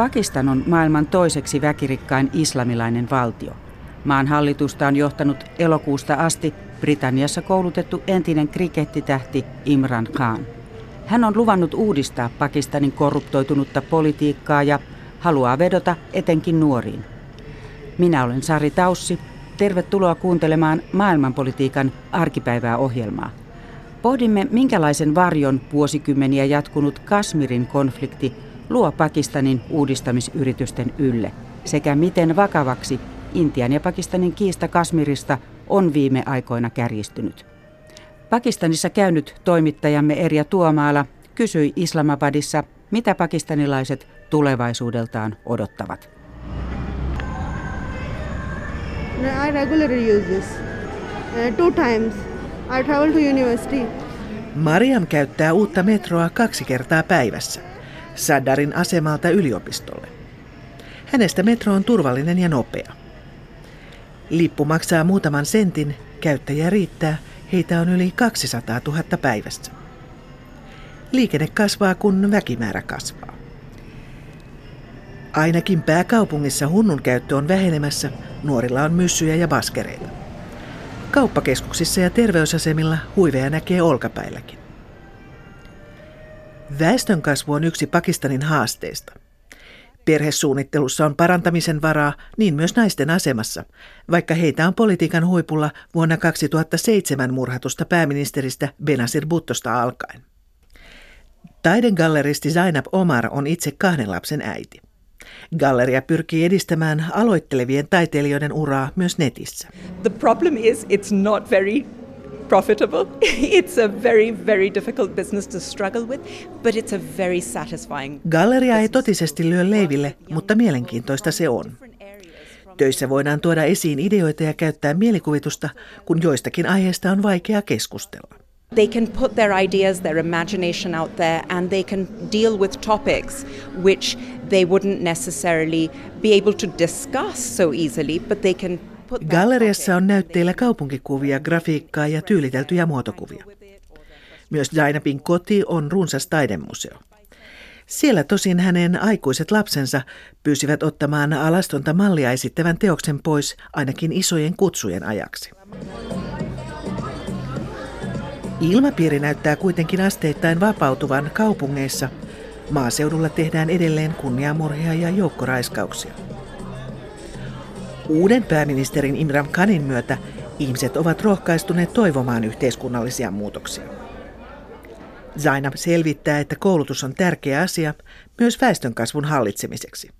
Pakistan on maailman toiseksi väkirikkain islamilainen valtio. Maan hallitusta on johtanut elokuusta asti Britanniassa koulutettu entinen krikettitähti Imran Khan. Hän on luvannut uudistaa Pakistanin korruptoitunutta politiikkaa ja haluaa vedota etenkin nuoriin. Minä olen Sari Taussi. Tervetuloa kuuntelemaan maailmanpolitiikan arkipäivää ohjelmaa. Pohdimme, minkälaisen varjon vuosikymmeniä jatkunut Kasmirin konflikti luo Pakistanin uudistamisyritysten ylle sekä miten vakavaksi Intian ja Pakistanin kiista Kasmirista on viime aikoina kärjistynyt. Pakistanissa käynyt toimittajamme Erja Tuomaala kysyi Islamabadissa, mitä pakistanilaiset tulevaisuudeltaan odottavat. I regularly use this. Uh, two times. I travel to university. Mariam käyttää uutta metroa kaksi kertaa päivässä. Saddarin asemalta yliopistolle. Hänestä metro on turvallinen ja nopea. Lippu maksaa muutaman sentin, käyttäjä riittää, heitä on yli 200 000 päivässä. Liikenne kasvaa, kun väkimäärä kasvaa. Ainakin pääkaupungissa hunnun käyttö on vähenemässä, nuorilla on myssyjä ja baskereita. Kauppakeskuksissa ja terveysasemilla huiveja näkee olkapäilläkin. Väestönkasvu on yksi Pakistanin haasteista. Perhesuunnittelussa on parantamisen varaa, niin myös naisten asemassa, vaikka heitä on politiikan huipulla vuonna 2007 murhatusta pääministeristä Benazir Bhuttosta alkaen. Taidegalleristi Zainab Omar on itse kahden lapsen äiti. Galleria pyrkii edistämään aloittelevien taiteilijoiden uraa myös netissä. The problem is it's not very profitable. It's a very, very difficult business to struggle with, but it's a very satisfying. Galleria ei totisesti lyö leiville, mutta mielenkiintoista se on. Töissä voidaan tuoda esiin ideoita ja käyttää mielikuvitusta, kun joistakin aiheista on vaikea keskustella. They can put their ideas, their imagination out there, and they can deal with topics which they wouldn't necessarily be able to discuss so easily, but they can Galleriassa on näytteillä kaupunkikuvia, grafiikkaa ja tyyliteltyjä muotokuvia. Myös Zainabin koti on runsas taidemuseo. Siellä tosin hänen aikuiset lapsensa pyysivät ottamaan alastonta mallia esittävän teoksen pois ainakin isojen kutsujen ajaksi. Ilmapiiri näyttää kuitenkin asteittain vapautuvan kaupungeissa. Maaseudulla tehdään edelleen kunniamurhia ja joukkoraiskauksia. Uuden pääministerin Imran Khanin myötä ihmiset ovat rohkaistuneet toivomaan yhteiskunnallisia muutoksia. Zainab selvittää, että koulutus on tärkeä asia myös väestönkasvun hallitsemiseksi.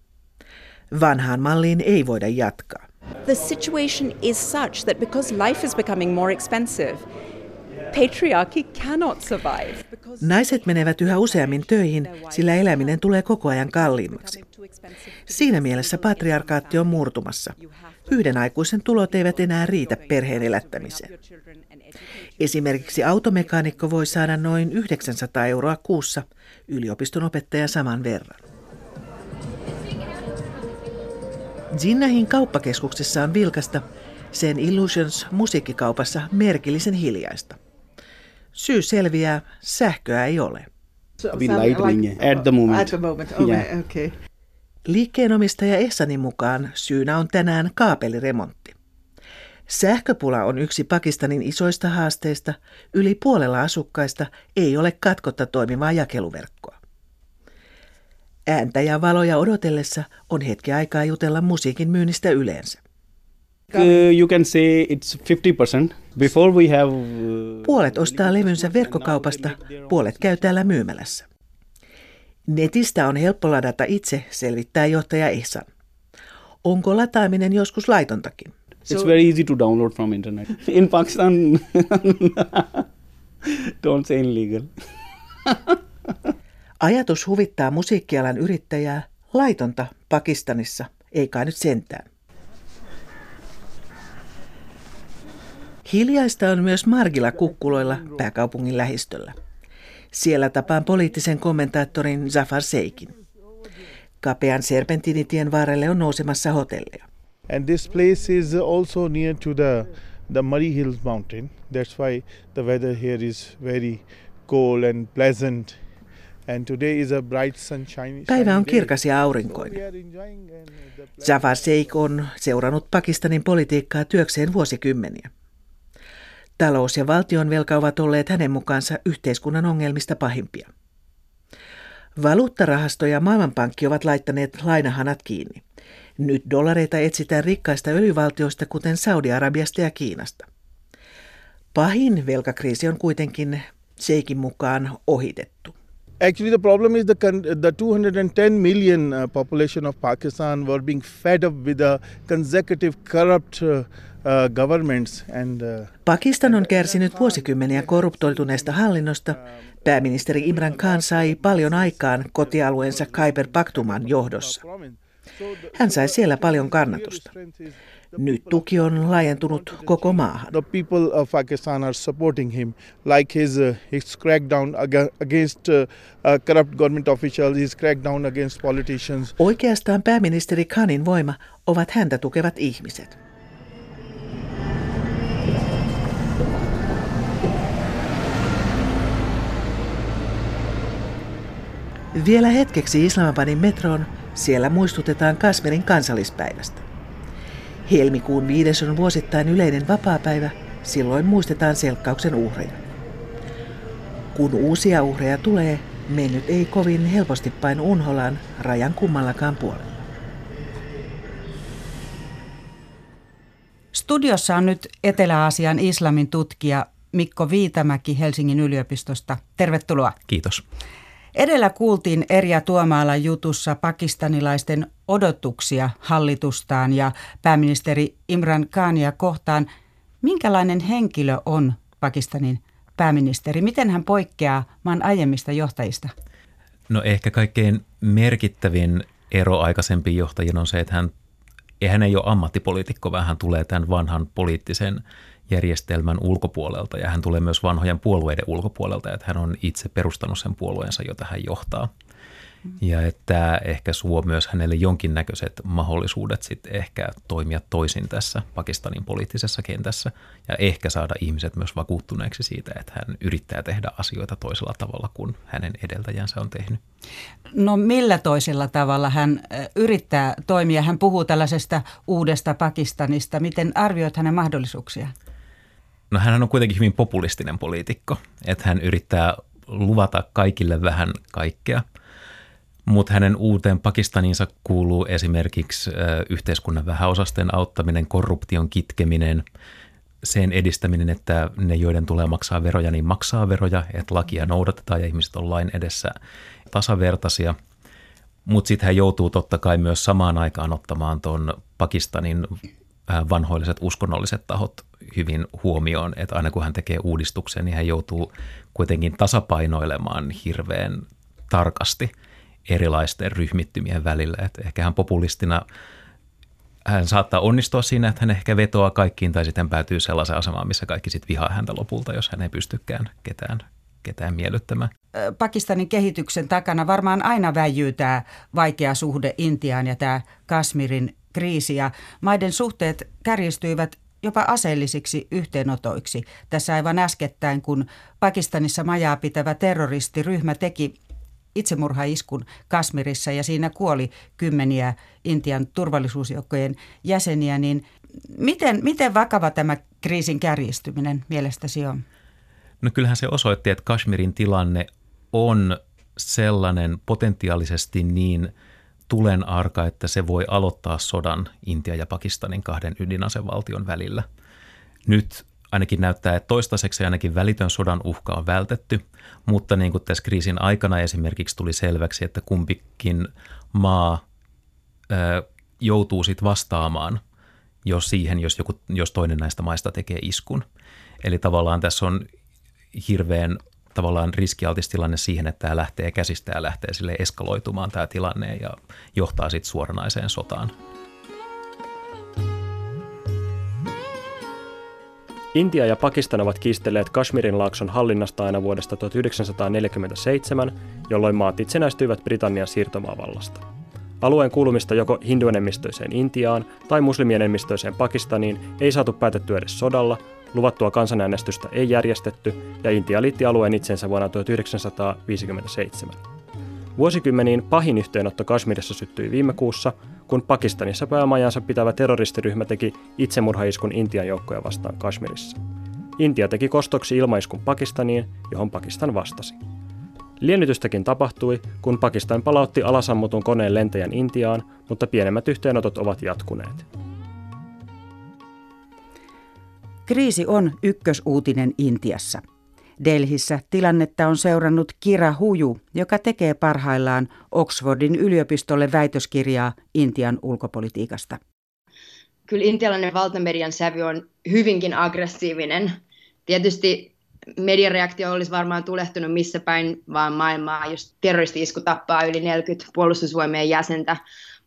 Vanhaan malliin ei voida jatkaa. The situation is such that because life is becoming more expensive, patriarchy cannot survive. Naiset menevät yhä useammin töihin, sillä eläminen tulee koko ajan kalliimmaksi. Siinä mielessä patriarkaatti on murtumassa. Yhden aikuisen tulot eivät enää riitä perheen elättämiseen. Esimerkiksi automekaanikko voi saada noin 900 euroa kuussa, yliopiston opettaja saman verran. Zinnahin kauppakeskuksessa on vilkasta, sen Illusions musiikkikaupassa merkillisen hiljaista. Syy selviää, sähköä ei ole. lightning at the moment. At the moment, okay, yeah. okay. Liikkeenomistaja Ehsanin mukaan syynä on tänään kaapeliremontti. Sähköpula on yksi Pakistanin isoista haasteista. Yli puolella asukkaista ei ole katkotta toimivaa jakeluverkkoa. Ääntä ja valoja odotellessa on hetki aikaa jutella musiikin myynnistä yleensä. Uh, you can say it's 50%. Before we have... Uh, Puolet ostaa levynsä verkkokaupasta, puolet käy täällä myymälässä. Netistä on helppo ladata itse, selvittää johtaja Ehsan. Onko lataaminen joskus laitontakin? It's very easy to download from internet. In Pakistan, don't say illegal. Ajatus huvittaa musiikkialan yrittäjää laitonta Pakistanissa, ei kai nyt sentään. Hiljaista on myös Margilla kukkuloilla pääkaupungin lähistöllä. Siellä tapaan poliittisen kommentaattorin Zafar Seikin. Kapean serpentinitien varrelle on nousemassa hotelleja. And this place is also near to the the Murray Hills mountain. That's why the weather here is very cold and pleasant. And today is a bright sunshine. Päivä on kirkas ja aurinkoinen. Jafar Sheikh on seurannut Pakistanin politiikkaa työkseen vuosikymmeniä. Talous- ja valtionvelka ovat olleet hänen mukaansa yhteiskunnan ongelmista pahimpia. Valuuttarahasto ja Maailmanpankki ovat laittaneet lainahanat kiinni. Nyt dollareita etsitään rikkaista öljyvaltioista, kuten Saudi-Arabiasta ja Kiinasta. Pahin velkakriisi on kuitenkin Sheikin mukaan ohitettu. Actually, the problem is the, the 210 million uh, population of Pakistan were being fed up with the consecutive corrupt uh, uh, uh, Pakistan on kärsinyt vuosikymmeniä korruptoituneesta hallinnosta. Pääministeri Imran Khan sai paljon aikaan kotialueensa Khyber Pakhtunkhwan johdossa. Hän sai siellä paljon kannatusta. Nyt tuki on laajentunut koko maahan. The people of Pakistan are supporting him, like his uh, his crackdown aga- against corrupt government officials, his crackdown against politicians. Oikeastaan pääministeri Khanin voima ovat häntä tukevat ihmiset. Vielä hetkeksi Islamabadin metroon, siellä muistutetaan Kasmerin kansallispäivästä. Helmikuun viides on vuosittain yleinen vapaapäivä, silloin muistetaan selkkauksen uhreja. Kun uusia uhreja tulee, mennyt ei kovin helposti painu unholaan rajan kummallakaan puolella. Studiossa on nyt Etelä-Aasian islamin tutkija Mikko Viitamäki Helsingin yliopistosta. Tervetuloa. Kiitos. Edellä kuultiin Erja Tuomaalan jutussa pakistanilaisten odotuksia hallitustaan ja pääministeri Imran Khania kohtaan. Minkälainen henkilö on Pakistanin pääministeri? Miten hän poikkeaa maan aiemmista johtajista? No ehkä kaikkein merkittävin ero aikaisempiin johtajiin on se, että hän, hän ei ole ammattipoliitikko, vaan hän tulee tämän vanhan poliittisen järjestelmän ulkopuolelta ja hän tulee myös vanhojen puolueiden ulkopuolelta, että hän on itse perustanut sen puolueensa, jota hän johtaa. Ja että ehkä suo myös hänelle jonkinnäköiset mahdollisuudet sitten ehkä toimia toisin tässä Pakistanin poliittisessa kentässä ja ehkä saada ihmiset myös vakuuttuneeksi siitä, että hän yrittää tehdä asioita toisella tavalla kuin hänen edeltäjänsä on tehnyt. No millä toisella tavalla hän yrittää toimia? Hän puhuu tällaisesta uudesta Pakistanista. Miten arvioit hänen mahdollisuuksia? No hän on kuitenkin hyvin populistinen poliitikko, että hän yrittää luvata kaikille vähän kaikkea, mutta hänen uuteen Pakistaninsa kuuluu esimerkiksi yhteiskunnan vähäosasten auttaminen, korruption kitkeminen, sen edistäminen, että ne, joiden tulee maksaa veroja, niin maksaa veroja, että lakia noudatetaan ja ihmiset on lain edessä tasavertaisia. Mutta sitten hän joutuu totta kai myös samaan aikaan ottamaan tuon Pakistanin vanhoilliset uskonnolliset tahot hyvin huomioon, että aina kun hän tekee uudistuksen, niin hän joutuu kuitenkin tasapainoilemaan hirveän tarkasti erilaisten ryhmittymien välillä. Että ehkä hän populistina, hän saattaa onnistua siinä, että hän ehkä vetoaa kaikkiin tai sitten päätyy sellaiseen asemaan, missä kaikki sitten vihaa häntä lopulta, jos hän ei pystykään ketään, ketään miellyttämään. Pakistanin kehityksen takana varmaan aina väijyy tämä vaikea suhde Intiaan ja tämä Kasmirin kriisi. Ja maiden suhteet kärjistyivät jopa aseellisiksi yhteenotoiksi. Tässä aivan äskettäin, kun Pakistanissa majaa pitävä terroristiryhmä teki itsemurhaiskun Kasmirissa ja siinä kuoli kymmeniä Intian turvallisuusjoukkojen jäseniä, niin miten, miten vakava tämä kriisin kärjistyminen mielestäsi on? No kyllähän se osoitti, että Kashmirin tilanne on sellainen potentiaalisesti niin tulen arka, että se voi aloittaa sodan Intia ja Pakistanin kahden ydinasevaltion välillä. Nyt ainakin näyttää, että toistaiseksi ainakin välitön sodan uhka on vältetty, mutta niin kuin tässä kriisin aikana esimerkiksi tuli selväksi, että kumpikin maa ö, joutuu sitten vastaamaan jos siihen, jos, joku, jos toinen näistä maista tekee iskun. Eli tavallaan tässä on hirveän tavallaan riskialtis tilanne siihen, että tämä lähtee käsistä ja lähtee sille eskaloitumaan tämä tilanne ja johtaa sitten suoranaiseen sotaan. Intia ja Pakistan ovat kiistelleet Kashmirin laakson hallinnasta aina vuodesta 1947, jolloin maat itsenäistyivät Britannian siirtomaavallasta. Alueen kuulumista joko hinduenemmistöiseen Intiaan tai muslimienemmistöiseen Pakistaniin ei saatu päätettyä edes sodalla, luvattua kansanäänestystä ei järjestetty ja Intia liitti alueen itsensä vuonna 1957. Vuosikymmeniin pahin yhteenotto Kashmirissa syttyi viime kuussa, kun Pakistanissa päämajansa pitävä terroristiryhmä teki itsemurhaiskun Intian joukkoja vastaan Kashmirissa. Intia teki kostoksi ilmaiskun Pakistaniin, johon Pakistan vastasi. Liennytystäkin tapahtui, kun Pakistan palautti alasammutun koneen lentäjän Intiaan, mutta pienemmät yhteenotot ovat jatkuneet. Kriisi on ykkösuutinen Intiassa. Delhissä tilannetta on seurannut Kira Huju, joka tekee parhaillaan Oxfordin yliopistolle väitöskirjaa Intian ulkopolitiikasta. Kyllä intialainen valtamedian sävy on hyvinkin aggressiivinen. Tietysti mediareaktio olisi varmaan tulehtunut missä päin vaan maailmaa, jos terroristi-isku tappaa yli 40 puolustusvoimien jäsentä.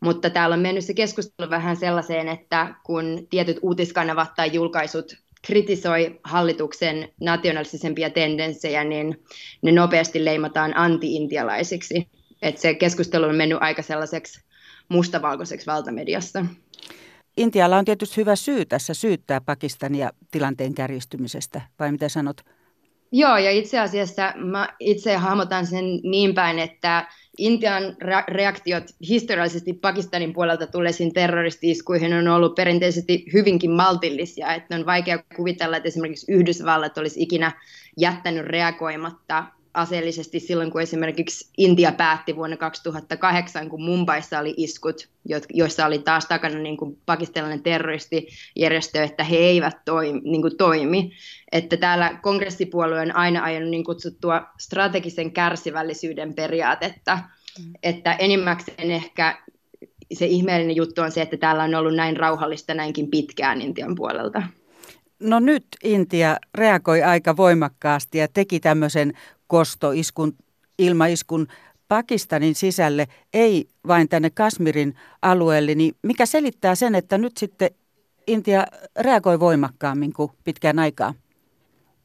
Mutta täällä on mennyt se keskustelu vähän sellaiseen, että kun tietyt uutiskanavat tai julkaisut kritisoi hallituksen nationalistisempia tendenssejä, niin ne nopeasti leimataan anti-intialaisiksi. Et se keskustelu on mennyt aika sellaiseksi mustavalkoiseksi valtamediassa. Intialla on tietysti hyvä syy tässä syyttää Pakistania tilanteen kärjistymisestä, vai mitä sanot? Joo, ja itse asiassa mä itse hahmotan sen niin päin, että Intian reaktiot historiallisesti Pakistanin puolelta tulleisiin terroristi-iskuihin on ollut perinteisesti hyvinkin maltillisia. Että on vaikea kuvitella, että esimerkiksi Yhdysvallat olisi ikinä jättänyt reagoimatta aseellisesti silloin, kun esimerkiksi Intia päätti vuonna 2008, kun Mumbaissa oli iskut, joissa oli taas takana niin kuin pakistanilainen terroristijärjestö, että he eivät toimi. Niin kuin toimi. Että täällä kongressipuolue on aina ajanut niin kutsuttua strategisen kärsivällisyyden periaatetta, mm. että enimmäkseen ehkä se ihmeellinen juttu on se, että täällä on ollut näin rauhallista näinkin pitkään Intian puolelta. No nyt Intia reagoi aika voimakkaasti ja teki tämmöisen kostoiskun, ilmaiskun Pakistanin sisälle, ei vain tänne Kasmirin alueelle, niin mikä selittää sen, että nyt sitten Intia reagoi voimakkaammin kuin pitkään aikaa?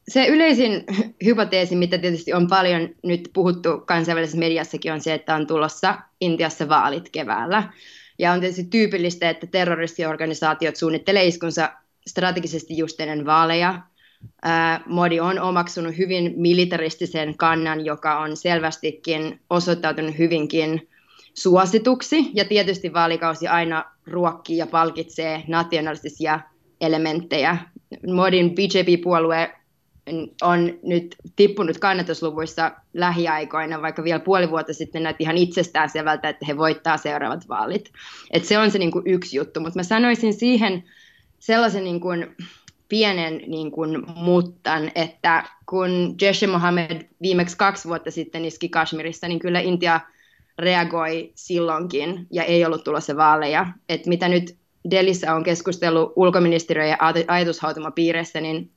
Se yleisin hypoteesi, mitä tietysti on paljon nyt puhuttu kansainvälisessä mediassakin, on se, että on tulossa Intiassa vaalit keväällä. Ja on tietysti tyypillistä, että terroristiorganisaatiot suunnittelee iskunsa strategisesti just ennen vaaleja, Modi on omaksunut hyvin militaristisen kannan, joka on selvästikin osoittautunut hyvinkin suosituksi. Ja tietysti vaalikausi aina ruokkii ja palkitsee nationalistisia elementtejä. Modin BJP-puolue on nyt tippunut kannatusluvuissa lähiaikoina, vaikka vielä puoli vuotta sitten näytti ihan itsestään selvältä, että he voittaa seuraavat vaalit. Et se on se niin kuin yksi juttu, mutta mä sanoisin siihen sellaisen niin kuin, pienen niin kuin, muttan, että kun Jeshe Mohammed viimeksi kaksi vuotta sitten iski Kashmirissa, niin kyllä Intia reagoi silloinkin ja ei ollut tulossa vaaleja. Et mitä nyt Delissä on keskustellut ulkoministeriö ja ajatushautumapiireissä, niin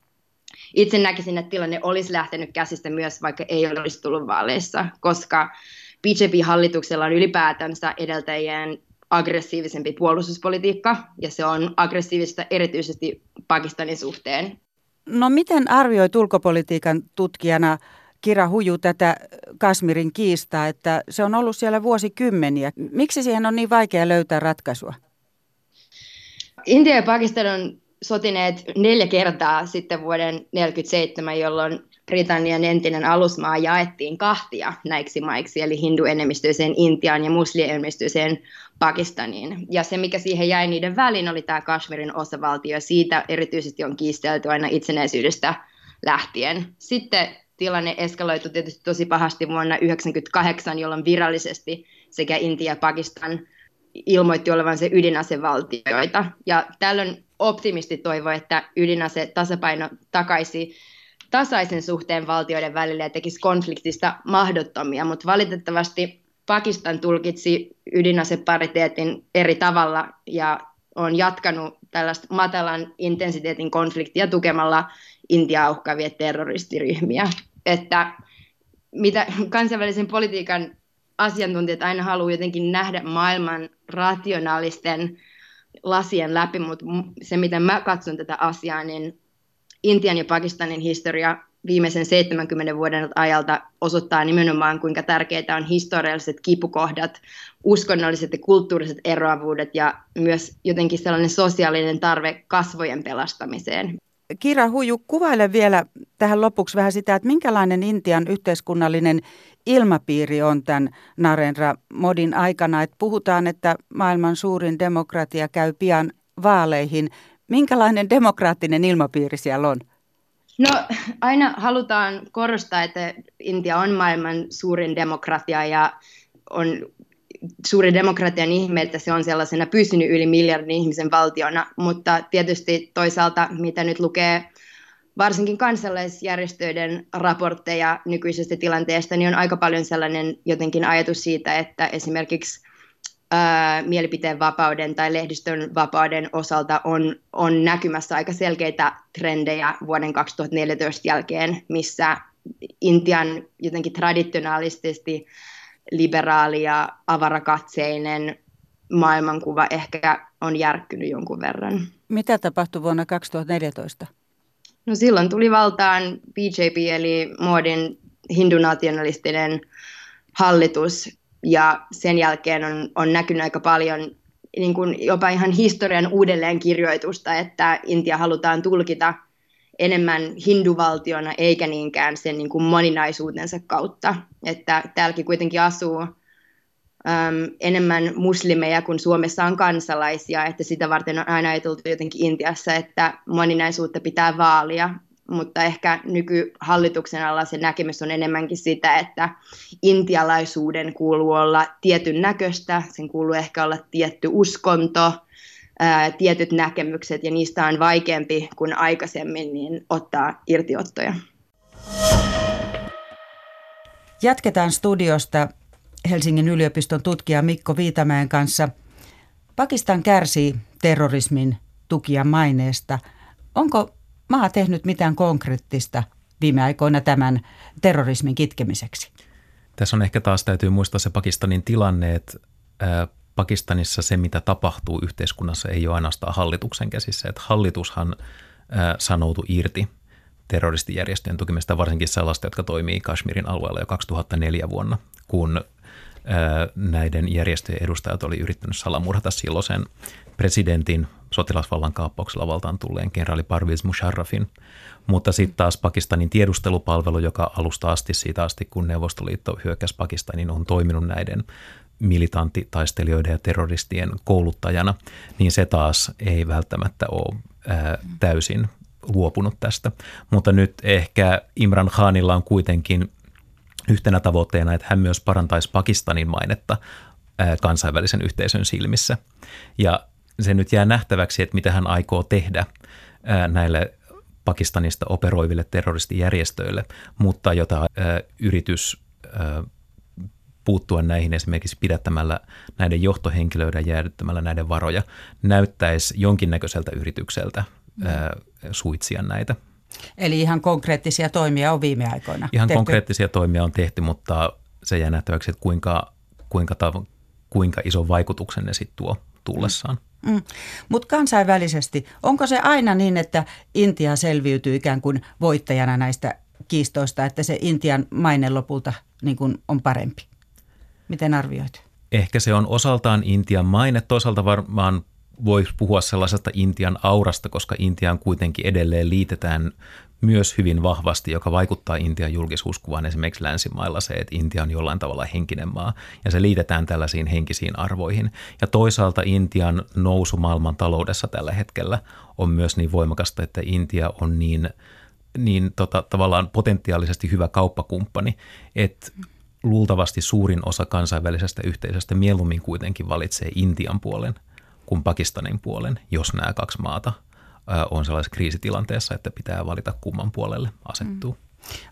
itse näkisin, että tilanne olisi lähtenyt käsistä myös, vaikka ei olisi tullut vaaleissa, koska BJP-hallituksella on ylipäätänsä edeltäjien aggressiivisempi puolustuspolitiikka, ja se on aggressiivista erityisesti Pakistanin suhteen. No miten arvioit ulkopolitiikan tutkijana Kira Huju tätä Kasmirin kiistaa, että se on ollut siellä vuosikymmeniä. Miksi siihen on niin vaikea löytää ratkaisua? Intia ja Pakistan on sotineet neljä kertaa sitten vuoden 1947, jolloin Britannian entinen alusmaa jaettiin kahtia näiksi maiksi, eli hinduenemmistöiseen Intiaan ja muslienemmistöiseen Pakistaniin. Ja se, mikä siihen jäi niiden väliin, oli tämä Kashmirin osavaltio. Siitä erityisesti on kiistelty aina itsenäisyydestä lähtien. Sitten tilanne eskaloitu tietysti tosi pahasti vuonna 1998, jolloin virallisesti sekä Intia ja Pakistan ilmoitti olevansa ydinasevaltioita. Ja tällöin optimisti toivoi, että ydinase tasapaino takaisi tasaisen suhteen valtioiden välillä ja tekisi konfliktista mahdottomia, mutta valitettavasti Pakistan tulkitsi ydinasepariteetin eri tavalla ja on jatkanut tällaista matalan intensiteetin konfliktia tukemalla Intiaa uhkaavia terroristiryhmiä. Että mitä kansainvälisen politiikan asiantuntijat aina haluaa jotenkin nähdä maailman rationaalisten lasien läpi, mutta se, miten mä katson tätä asiaa, niin Intian ja Pakistanin historia viimeisen 70 vuoden ajalta osoittaa nimenomaan, kuinka tärkeitä on historialliset kipukohdat, uskonnolliset ja kulttuuriset eroavuudet ja myös jotenkin sellainen sosiaalinen tarve kasvojen pelastamiseen. Kira Huju, kuvaile vielä tähän lopuksi vähän sitä, että minkälainen Intian yhteiskunnallinen ilmapiiri on tämän Narendra Modin aikana. Että puhutaan, että maailman suurin demokratia käy pian vaaleihin. Minkälainen demokraattinen ilmapiiri siellä on? No aina halutaan korostaa, että Intia on maailman suurin demokratia ja on suuri demokratian ihme, että se on sellaisena pysynyt yli miljardin ihmisen valtiona, mutta tietysti toisaalta, mitä nyt lukee varsinkin kansalaisjärjestöiden raportteja nykyisestä tilanteesta, niin on aika paljon sellainen jotenkin ajatus siitä, että esimerkiksi ää, mielipiteen vapauden tai lehdistön vapauden osalta on, on näkymässä aika selkeitä trendejä vuoden 2014 jälkeen, missä Intian jotenkin traditionaalisesti liberaali ja avarakatseinen maailmankuva ehkä on järkkynyt jonkun verran. Mitä tapahtui vuonna 2014? No silloin tuli valtaan BJP eli Moodin hindunationalistinen hallitus ja sen jälkeen on, on näkynyt aika paljon niin kuin jopa ihan historian uudelleenkirjoitusta, että Intia halutaan tulkita enemmän hinduvaltiona eikä niinkään sen niin kuin moninaisuutensa kautta. Että täälläkin kuitenkin asuu äm, enemmän muslimeja kuin Suomessa on kansalaisia, että sitä varten on aina ajateltu jotenkin Intiassa, että moninaisuutta pitää vaalia, mutta ehkä nykyhallituksen alla se näkemys on enemmänkin sitä, että intialaisuuden kuuluu olla tietyn näköistä, sen kuuluu ehkä olla tietty uskonto, ää, tietyt näkemykset ja niistä on vaikeampi kuin aikaisemmin niin ottaa irtiottoja. Jatketaan studiosta Helsingin yliopiston tutkija Mikko Viitamäen kanssa. Pakistan kärsii terrorismin tukia maineesta. Onko maa tehnyt mitään konkreettista viime aikoina tämän terrorismin kitkemiseksi? Tässä on ehkä taas täytyy muistaa se Pakistanin tilanne, että Pakistanissa se, mitä tapahtuu yhteiskunnassa, ei ole ainoastaan hallituksen käsissä. Että hallitushan sanoutui irti terroristijärjestöjen tukimista, varsinkin sellaista, jotka toimii Kashmirin alueella jo 2004 vuonna, kun näiden järjestöjen edustajat oli yrittänyt salamurhata silloisen presidentin sotilasvallan kaappauksella valtaan tulleen kenraali Parviz Musharrafin. Mutta sitten taas Pakistanin tiedustelupalvelu, joka alusta asti siitä asti, kun Neuvostoliitto hyökkäsi Pakistanin, on toiminut näiden militanttitaistelijoiden ja terroristien kouluttajana, niin se taas ei välttämättä ole ää, täysin luopunut tästä. Mutta nyt ehkä Imran Khanilla on kuitenkin yhtenä tavoitteena, että hän myös parantaisi Pakistanin mainetta ää, kansainvälisen yhteisön silmissä. Ja se nyt jää nähtäväksi, että mitä hän aikoo tehdä näille Pakistanista operoiville terroristijärjestöille, mutta jota yritys puuttua näihin esimerkiksi pidättämällä näiden johtohenkilöiden jäädyttämällä näiden varoja näyttäisi jonkinnäköiseltä yritykseltä mm. ää, suitsia näitä. Eli ihan konkreettisia toimia on viime aikoina Ihan tehty. konkreettisia toimia on tehty, mutta se jää nähtäväksi, että kuinka, kuinka, kuinka iso vaikutuksen ne sitten tuo tullessaan. Mm. Mm. Mutta kansainvälisesti, onko se aina niin, että Intia selviytyy ikään kuin voittajana näistä kiistoista, että se Intian maine lopulta niin kuin on parempi? Miten arvioit? Ehkä se on osaltaan Intian maine, toisaalta varmaan voisi puhua sellaisesta Intian aurasta, koska Intian kuitenkin edelleen liitetään myös hyvin vahvasti, joka vaikuttaa Intian julkisuuskuvaan esimerkiksi länsimailla se, että Intia on jollain tavalla henkinen maa ja se liitetään tällaisiin henkisiin arvoihin. Ja toisaalta Intian nousu maailman taloudessa tällä hetkellä on myös niin voimakasta, että Intia on niin, niin tota, tavallaan potentiaalisesti hyvä kauppakumppani, että luultavasti suurin osa kansainvälisestä yhteisöstä mieluummin kuitenkin valitsee Intian puolen kuin Pakistanin puolen, jos nämä kaksi maata on sellaisessa kriisitilanteessa, että pitää valita kumman puolelle asettuu. Mm.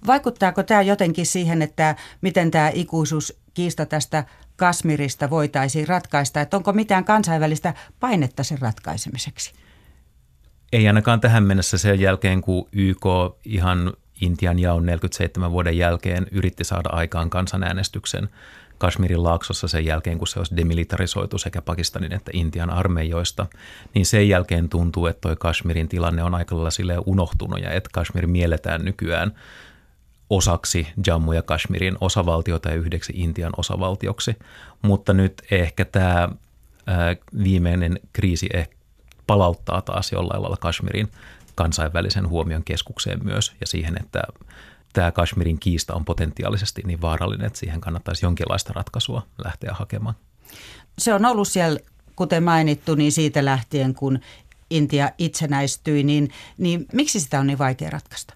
Vaikuttaako tämä jotenkin siihen, että miten tämä ikuisuuskiista tästä Kasmirista voitaisiin ratkaista, että onko mitään kansainvälistä painetta sen ratkaisemiseksi? Ei ainakaan tähän mennessä sen jälkeen, kun YK ihan Intian jaon 47 vuoden jälkeen yritti saada aikaan kansanäänestyksen Kashmirin laaksossa sen jälkeen, kun se olisi demilitarisoitu sekä Pakistanin että Intian armeijoista, niin sen jälkeen tuntuu, että toi Kashmirin tilanne on aika lailla unohtunut ja että Kashmir mielletään nykyään osaksi Jammu ja Kashmirin osavaltiota ja yhdeksi Intian osavaltioksi. Mutta nyt ehkä tämä viimeinen kriisi ehkä palauttaa taas jollain lailla Kashmirin kansainvälisen huomion keskukseen myös ja siihen, että tämä Kashmirin kiista on potentiaalisesti niin vaarallinen, että siihen kannattaisi jonkinlaista ratkaisua lähteä hakemaan. Se on ollut siellä, kuten mainittu, niin siitä lähtien, kun Intia itsenäistyi, niin, niin miksi sitä on niin vaikea ratkaista?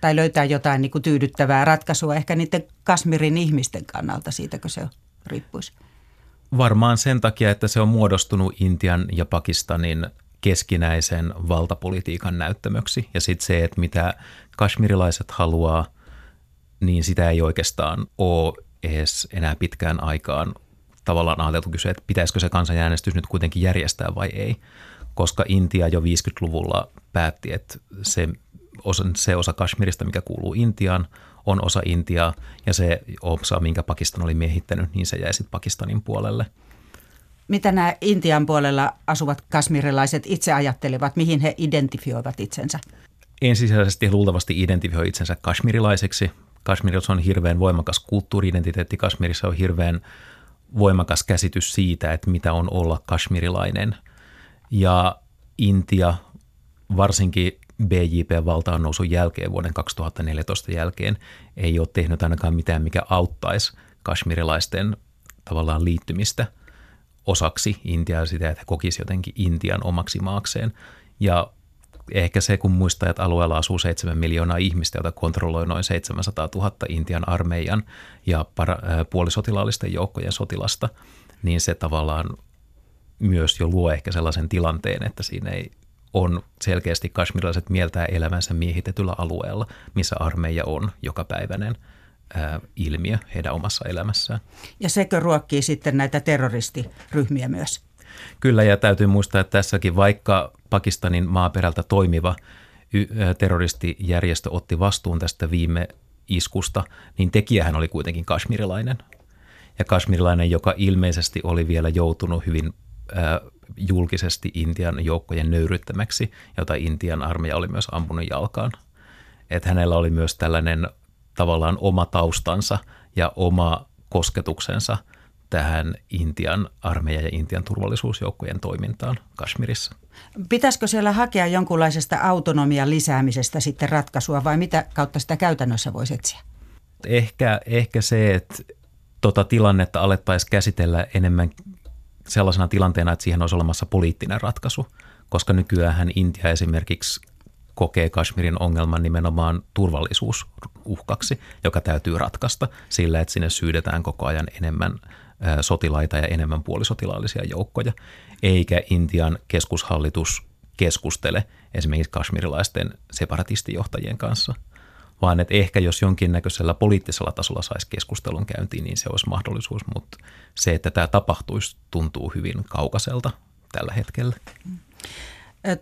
Tai löytää jotain niin kuin tyydyttävää ratkaisua ehkä niiden Kasmirin ihmisten kannalta, siitäkö se riippuisi? Varmaan sen takia, että se on muodostunut Intian ja Pakistanin keskinäisen valtapolitiikan näyttämöksi. Ja sitten se, että mitä kashmirilaiset haluaa, niin sitä ei oikeastaan ole edes enää pitkään aikaan tavallaan ajateltu kysyä, että pitäisikö se kansanäänestys nyt kuitenkin järjestää vai ei. Koska Intia jo 50-luvulla päätti, että se osa, se osa Kashmirista, mikä kuuluu Intiaan, on osa Intiaa ja se osa, minkä Pakistan oli miehittänyt, niin se jäi sitten Pakistanin puolelle. Mitä nämä Intian puolella asuvat kasmirilaiset itse ajattelevat, mihin he identifioivat itsensä? Ensisijaisesti luultavasti identifioi itsensä kashmirilaiseksi. Kashmirissa on hirveän voimakas kulttuuriidentiteetti. Kashmirissa on hirveän voimakas käsitys siitä, että mitä on olla kashmirilainen. Ja Intia, varsinkin BJP-valtaan nousun jälkeen, vuoden 2014 jälkeen, ei ole tehnyt ainakaan mitään, mikä auttaisi kashmirilaisten tavallaan liittymistä osaksi Intiaa sitä, että he kokisivat jotenkin Intian omaksi maakseen. Ja ehkä se, kun muistaa, että alueella asuu 7 miljoonaa ihmistä, jota kontrolloi noin 700 000 Intian armeijan ja para, puolisotilaallisten joukkojen sotilasta, niin se tavallaan myös jo luo ehkä sellaisen tilanteen, että siinä ei on selkeästi kashmirilaiset mieltää elämänsä miehitetyllä alueella, missä armeija on jokapäiväinen ää, ilmiö heidän omassa elämässään. Ja sekö ruokkii sitten näitä terroristiryhmiä myös? Kyllä, ja täytyy muistaa, että tässäkin vaikka Pakistanin maaperältä toimiva terroristijärjestö otti vastuun tästä viime iskusta, niin tekijähän oli kuitenkin kashmirilainen. Ja kashmirilainen, joka ilmeisesti oli vielä joutunut hyvin julkisesti Intian joukkojen nöyryttämäksi, jota Intian armeija oli myös ampunut jalkaan. Että hänellä oli myös tällainen tavallaan oma taustansa ja oma kosketuksensa tähän Intian armeijan ja Intian turvallisuusjoukkojen toimintaan Kashmirissa. Pitäisikö siellä hakea jonkunlaisesta autonomian lisäämisestä sitten ratkaisua vai mitä kautta sitä käytännössä voisi etsiä? Ehkä, ehkä se, että tota tilannetta alettaisiin käsitellä enemmän sellaisena tilanteena, että siihen olisi olemassa poliittinen ratkaisu, koska nykyään Intia esimerkiksi kokee Kashmirin ongelman nimenomaan turvallisuusuhkaksi, joka täytyy ratkaista sillä, että sinne syydetään koko ajan enemmän sotilaita ja enemmän puolisotilaallisia joukkoja, eikä Intian keskushallitus keskustele esimerkiksi kashmirilaisten separatistijohtajien kanssa – vaan että ehkä jos jonkinnäköisellä poliittisella tasolla saisi keskustelun käyntiin, niin se olisi mahdollisuus, mutta se, että tämä tapahtuisi, tuntuu hyvin kaukaiselta tällä hetkellä.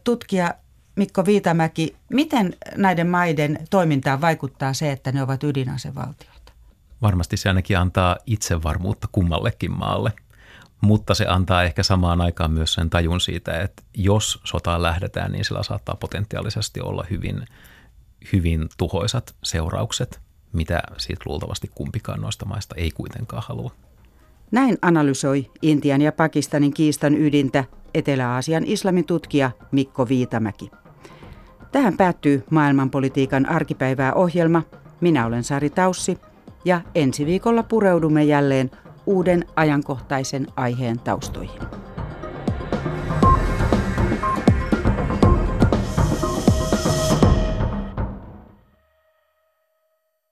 Tutkija Mikko Viitamäki, miten näiden maiden toimintaan vaikuttaa se, että ne ovat ydinasevaltioita? Varmasti se ainakin antaa itsevarmuutta kummallekin maalle, mutta se antaa ehkä samaan aikaan myös sen tajun siitä, että jos sotaan lähdetään, niin sillä saattaa potentiaalisesti olla hyvin – hyvin tuhoisat seuraukset, mitä siitä luultavasti kumpikaan noista maista ei kuitenkaan halua. Näin analysoi Intian ja Pakistanin kiistan ydintä Etelä-Aasian islamitutkija Mikko Viitamäki. Tähän päättyy maailmanpolitiikan arkipäivää ohjelma. Minä olen Sari Taussi ja ensi viikolla pureudumme jälleen uuden ajankohtaisen aiheen taustoihin.